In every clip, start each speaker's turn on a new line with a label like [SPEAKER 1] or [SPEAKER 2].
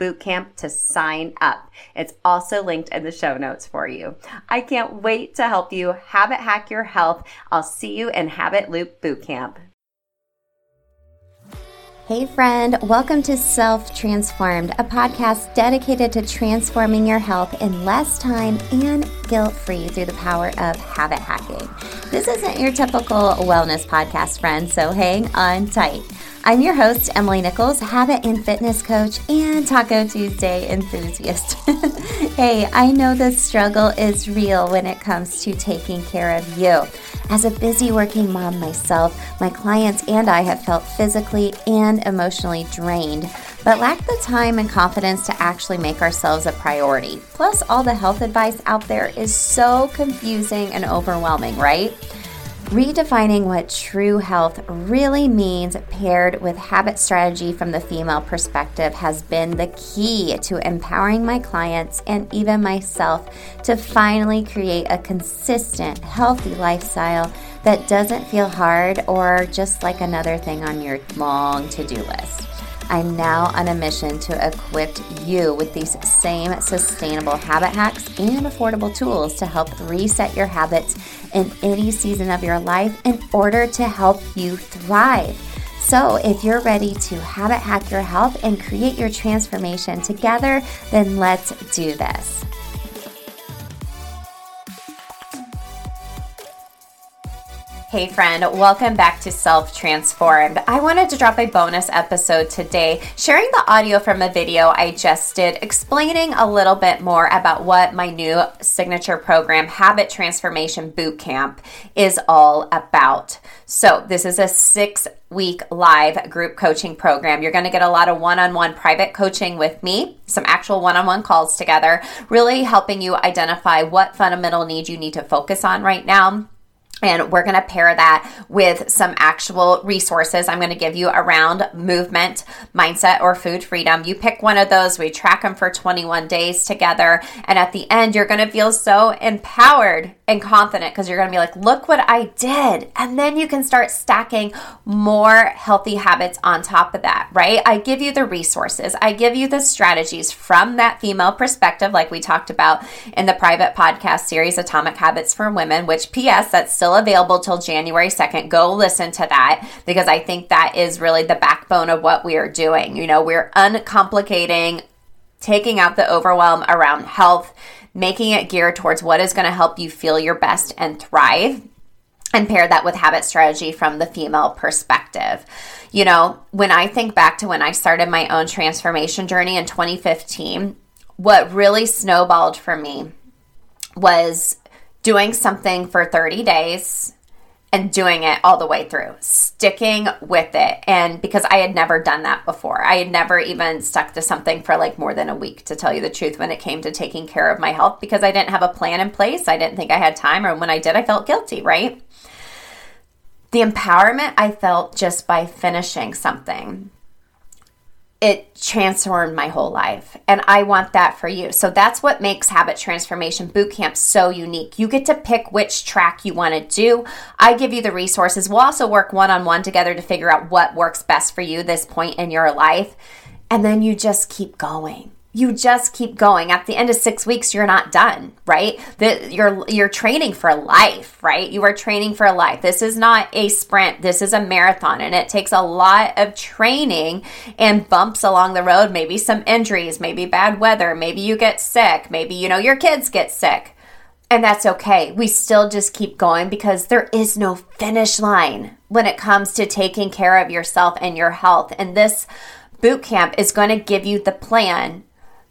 [SPEAKER 1] bootcamp to sign up. It's also linked in the show notes for you. I can't wait to help you habit hack your health. I'll see you in Habit Loop Bootcamp. Hey, friend, welcome to Self Transformed, a podcast dedicated to transforming your health in less time and guilt free through the power of habit hacking. This isn't your typical wellness podcast, friend, so hang on tight. I'm your host, Emily Nichols, habit and fitness coach and Taco Tuesday enthusiast. hey, I know the struggle is real when it comes to taking care of you. As a busy working mom myself, my clients and I have felt physically and emotionally drained, but lack the time and confidence to actually make ourselves a priority. Plus, all the health advice out there is so confusing and overwhelming, right? Redefining what true health really means, paired with habit strategy from the female perspective, has been the key to empowering my clients and even myself to finally create a consistent, healthy lifestyle that doesn't feel hard or just like another thing on your long to do list. I'm now on a mission to equip you with these same sustainable habit hacks and affordable tools to help reset your habits in any season of your life in order to help you thrive. So, if you're ready to habit hack your health and create your transformation together, then let's do this. Hey, friend, welcome back to Self Transformed. I wanted to drop a bonus episode today, sharing the audio from a video I just did, explaining a little bit more about what my new signature program, Habit Transformation Bootcamp, is all about. So, this is a six week live group coaching program. You're going to get a lot of one on one private coaching with me, some actual one on one calls together, really helping you identify what fundamental needs you need to focus on right now and we're going to pair that with some actual resources I'm going to give you around movement, mindset, or food freedom. You pick one of those, we track them for 21 days together. And at the end, you're going to feel so empowered and confident because you're going to be like, look what I did. And then you can start stacking more healthy habits on top of that, right? I give you the resources, I give you the strategies from that female perspective, like we talked about in the private podcast series, Atomic Habits for Women, which, P.S., that's still available till January 2nd. Go listen to that because I think that is really the backbone of what we are doing. You know, we're uncomplicating, taking out the overwhelm around health making it geared towards what is going to help you feel your best and thrive and pair that with habit strategy from the female perspective. You know, when I think back to when I started my own transformation journey in 2015, what really snowballed for me was doing something for 30 days and doing it all the way through, sticking with it. And because I had never done that before, I had never even stuck to something for like more than a week, to tell you the truth, when it came to taking care of my health, because I didn't have a plan in place. I didn't think I had time, or when I did, I felt guilty, right?
[SPEAKER 2] the empowerment I felt just by finishing something it transformed my whole life. And I want that for you. So that's what makes Habit Transformation Bootcamp so unique. You get to pick which track you want to do. I give you the resources. We'll also work one on one together to figure out what works best for you this point in your life. And then you just keep going you just keep going. At the end of six weeks, you're not done, right? That you're you're training for life, right? You are training for life. This is not a sprint. This is a marathon, and it takes a lot of training and bumps along the road. Maybe some injuries, maybe bad weather, maybe you get sick, maybe you know your kids get sick, and that's okay. We still just keep going because there is no finish line when it comes to taking care of yourself and your health. And this boot camp is going to give you the plan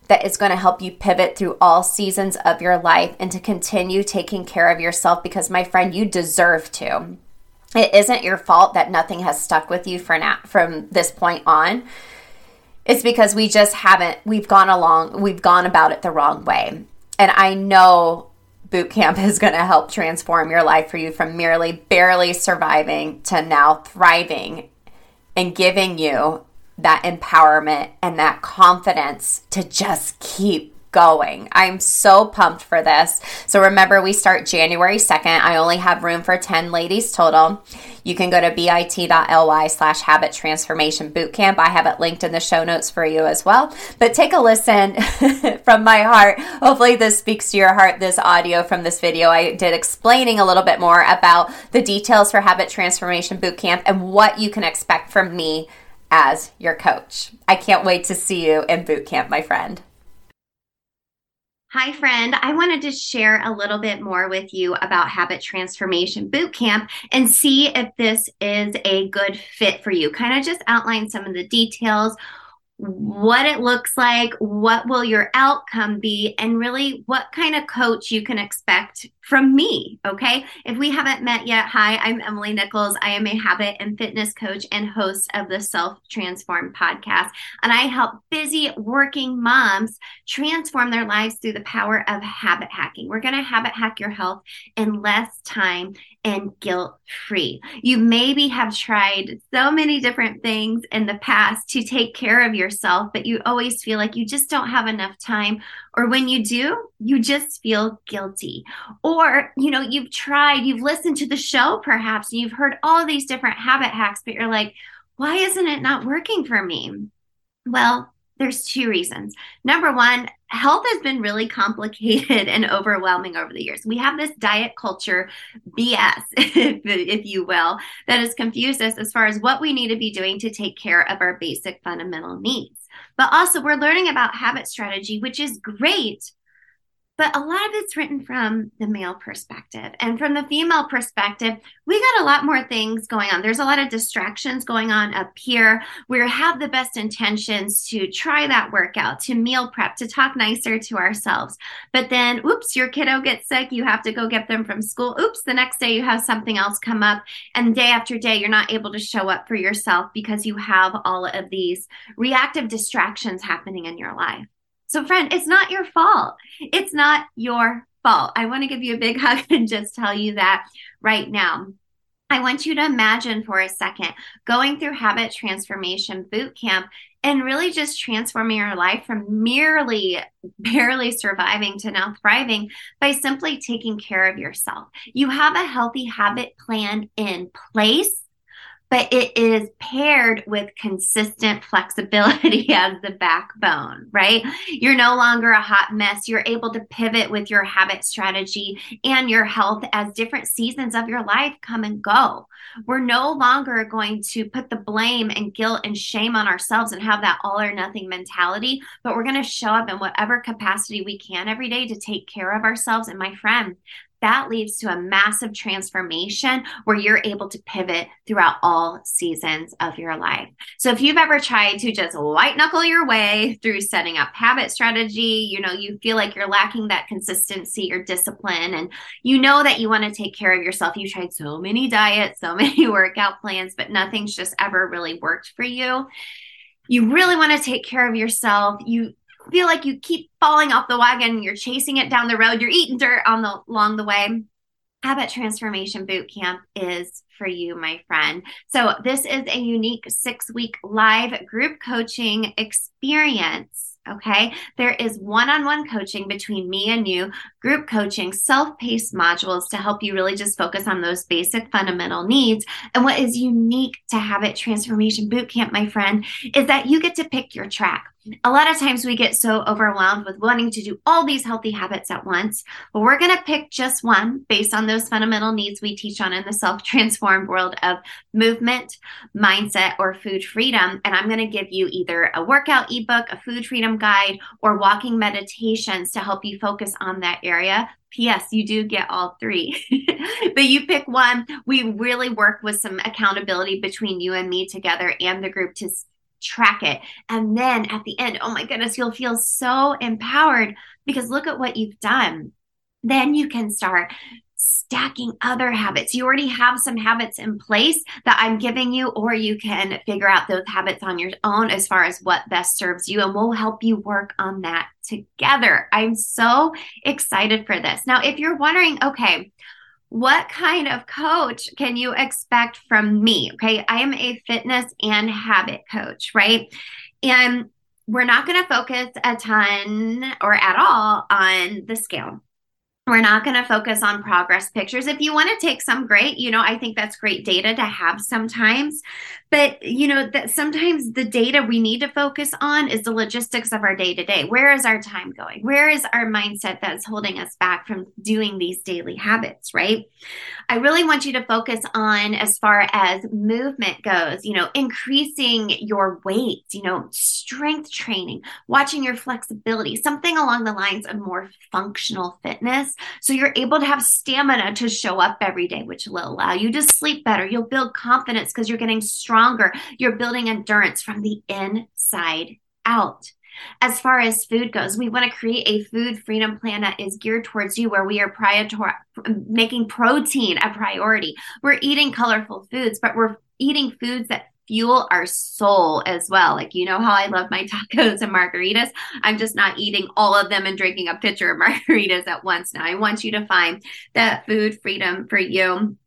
[SPEAKER 2] that is going to help you pivot through all seasons of your life and to continue taking care of yourself because, my friend, you deserve to. It isn't your fault that nothing has stuck with you for now, from this point on. It's because we just haven't, we've gone along, we've gone about it the wrong way. And I know boot camp is going to help transform your life for you from merely barely surviving to now thriving and giving you that empowerment and that confidence to just keep going. I'm so pumped for this. So remember, we start January 2nd. I only have room for 10 ladies total. You can go to bit.ly slash habit transformation bootcamp. I have it linked in the show notes for you as well. But take a listen from my heart. Hopefully, this speaks to your heart, this audio from this video. I did explaining a little bit more about the details for habit transformation bootcamp and what you can expect from me as your coach. I can't wait to see you in boot camp, my friend.
[SPEAKER 1] Hi, friend. I wanted to share a little bit more with you about Habit Transformation Bootcamp and see if this is a good fit for you. Kind of just outline some of the details, what it looks like, what will your outcome be, and really what kind of coach you can expect from me. Okay. If we haven't met yet, hi, I'm Emily Nichols. I am a habit and fitness coach and host of the Self Transform podcast. And I help busy working moms transform their lives through the power of habit hacking. We're going to habit hack your health in less time and guilt free. You maybe have tried so many different things in the past to take care of yourself, but you always feel like you just don't have enough time or when you do, you just feel guilty. Or, you know, you've tried, you've listened to the show perhaps, and you've heard all these different habit hacks, but you're like, why isn't it not working for me? Well, there's two reasons. Number one, health has been really complicated and overwhelming over the years. We have this diet culture BS, if, if, you will, that has confused us as far as what we need to be doing to take care of our basic fundamental needs. But also, we're learning about habit strategy, which is great. But a lot of it's written from the male perspective. And from the female perspective, we got a lot more things going on. There's a lot of distractions going on up here. We have the best intentions to try that workout, to meal prep, to talk nicer to ourselves. But then, oops, your kiddo gets sick. You have to go get them from school. Oops, the next day you have something else come up. And day after day, you're not able to show up for yourself because you have all of these reactive distractions happening in your life. So, friend, it's not your fault. It's not your fault. I want to give you a big hug and just tell you that right now. I want you to imagine for a second going through habit transformation boot camp and really just transforming your life from merely barely surviving to now thriving by simply taking care of yourself. You have a healthy habit plan in place but it is paired with consistent flexibility as the backbone, right? You're no longer a hot mess. You're able to pivot with your habit strategy and your health as different seasons of your life come and go. We're no longer going to put the blame and guilt and shame on ourselves and have that all or nothing mentality, but we're going to show up in whatever capacity we can every day to take care of ourselves. And my friend, that leads to a massive transformation where you're able to pivot throughout all seasons of your life. So if you've ever tried to just white knuckle your way through setting up habit strategy, you know, you feel like you're lacking that consistency or discipline and you know that you want to take care of yourself. You tried so many diets, so many workout plans, but nothing's just ever really worked for you you really want to take care of yourself. You feel like you keep falling off the wagon, you're chasing it down the road, you're eating dirt on the along the way.
[SPEAKER 2] Habit Transformation Bootcamp is for you, my friend. So, this is a unique six week live group coaching experience Okay. There is one on one coaching between me and you, group coaching, self paced modules to help you really just focus on those basic fundamental needs. And what is unique to Habit Transformation Bootcamp, my friend, is that you get to pick your track a lot of times we get so overwhelmed with wanting to do all these healthy habits at once, but we're going to pick just one based on those fundamental needs we teach on in the self transformed world of movement, mindset, or food freedom. And I'm going to give you either a workout ebook, a food freedom guide, or walking meditations to help you focus on that area. P.S. You do get all three, but you pick one. We really work with some accountability between you and me together and the group to track it. And then at the end, oh my goodness, you'll feel so empowered because look at what you've done. Then you can start stacking other habits. You already have some habits in place that I'm giving you, or you can figure out those habits on your own as far as what best serves you, and we'll help you work on that together. I'm so excited for this. Now, if you're wondering, okay, what kind of coach can you expect from me? Okay. I am a fitness and habit coach, right? And we're not going to focus a ton or at all on the scale. We're not going to focus on progress pictures. If you want to take some, great. You know, I think that's great data to have sometimes. But, you know, that sometimes the data we need to focus on is the logistics of our day to day. Where is our time going? Where is our mindset that's holding us back from doing these daily habits, right? I really want you to focus on as far as movement goes, you know, increasing your weight, you know, strength training, watching your flexibility, something along the lines of more functional fitness so you're able to have stamina to show up every day, which will allow you to sleep better. You'll build confidence because you're getting stronger. You're building endurance from the inside out. As far as food goes, we want to create a food freedom plan that is geared towards you, where we are prior making protein a priority. We're eating colorful foods, but we're eating foods that fuel our soul as well. Like, you know how I love my tacos and margaritas? I'm just not eating all of them and drinking a pitcher of margaritas at once now. I want you to find that food freedom for you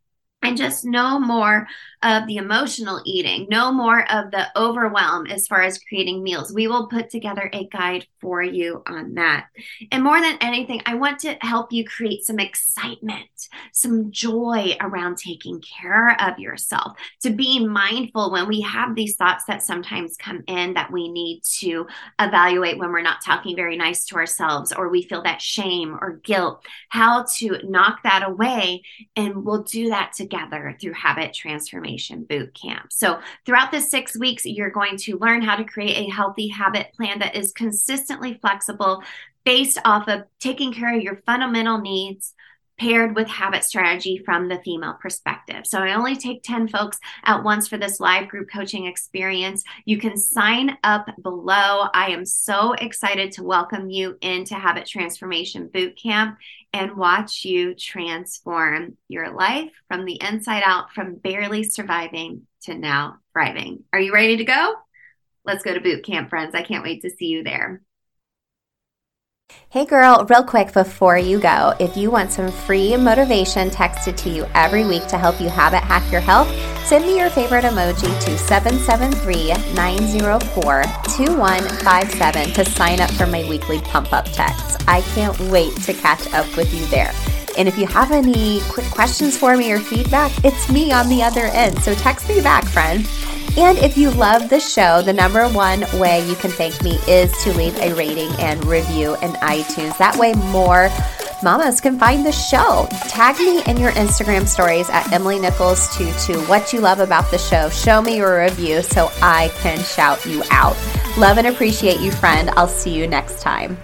[SPEAKER 2] and just no more of the emotional eating, no more of the overwhelm as far as creating meals. We will put together a guide for you on that. And more than anything, I want to help you create some excitement, some joy around taking care of yourself, to being mindful when we have these thoughts that sometimes come in that we need to evaluate when we're not talking very nice to ourselves or we feel that shame or guilt, how to knock that away. And we'll do that together through habit transformation Transformation Boot Camp. So, throughout the six weeks, you're going to learn how to create a healthy habit plan that is consistently flexible based off of taking care of your fundamental needs paired with habit strategy from the female perspective. So I only take 10 folks at once for this live group coaching experience. You can sign up below. I am so excited to welcome you into Habit Transformation Bootcamp and watch you transform your life from the inside out, from barely surviving to now thriving. Are you ready to go? Let's go to boot camp, friends. I can't wait to see you there.
[SPEAKER 1] Hey girl, real quick before you go, if you want some free motivation texted to you every week to help you habit hack your health, send me your favorite emoji to 773-904-2157 to sign up for my weekly pump up text. I can't wait to catch up with you there. And if you have any quick questions for me or feedback, it's me on the other end. So text me back, friend. And if you love the show, the number one way you can thank me is to leave a rating and review in iTunes. That way, more mamas can find the show. Tag me in your Instagram stories at Emily Nichols to what you love about the show. Show me your review so I can shout you out. Love and appreciate you, friend. I'll see you next time.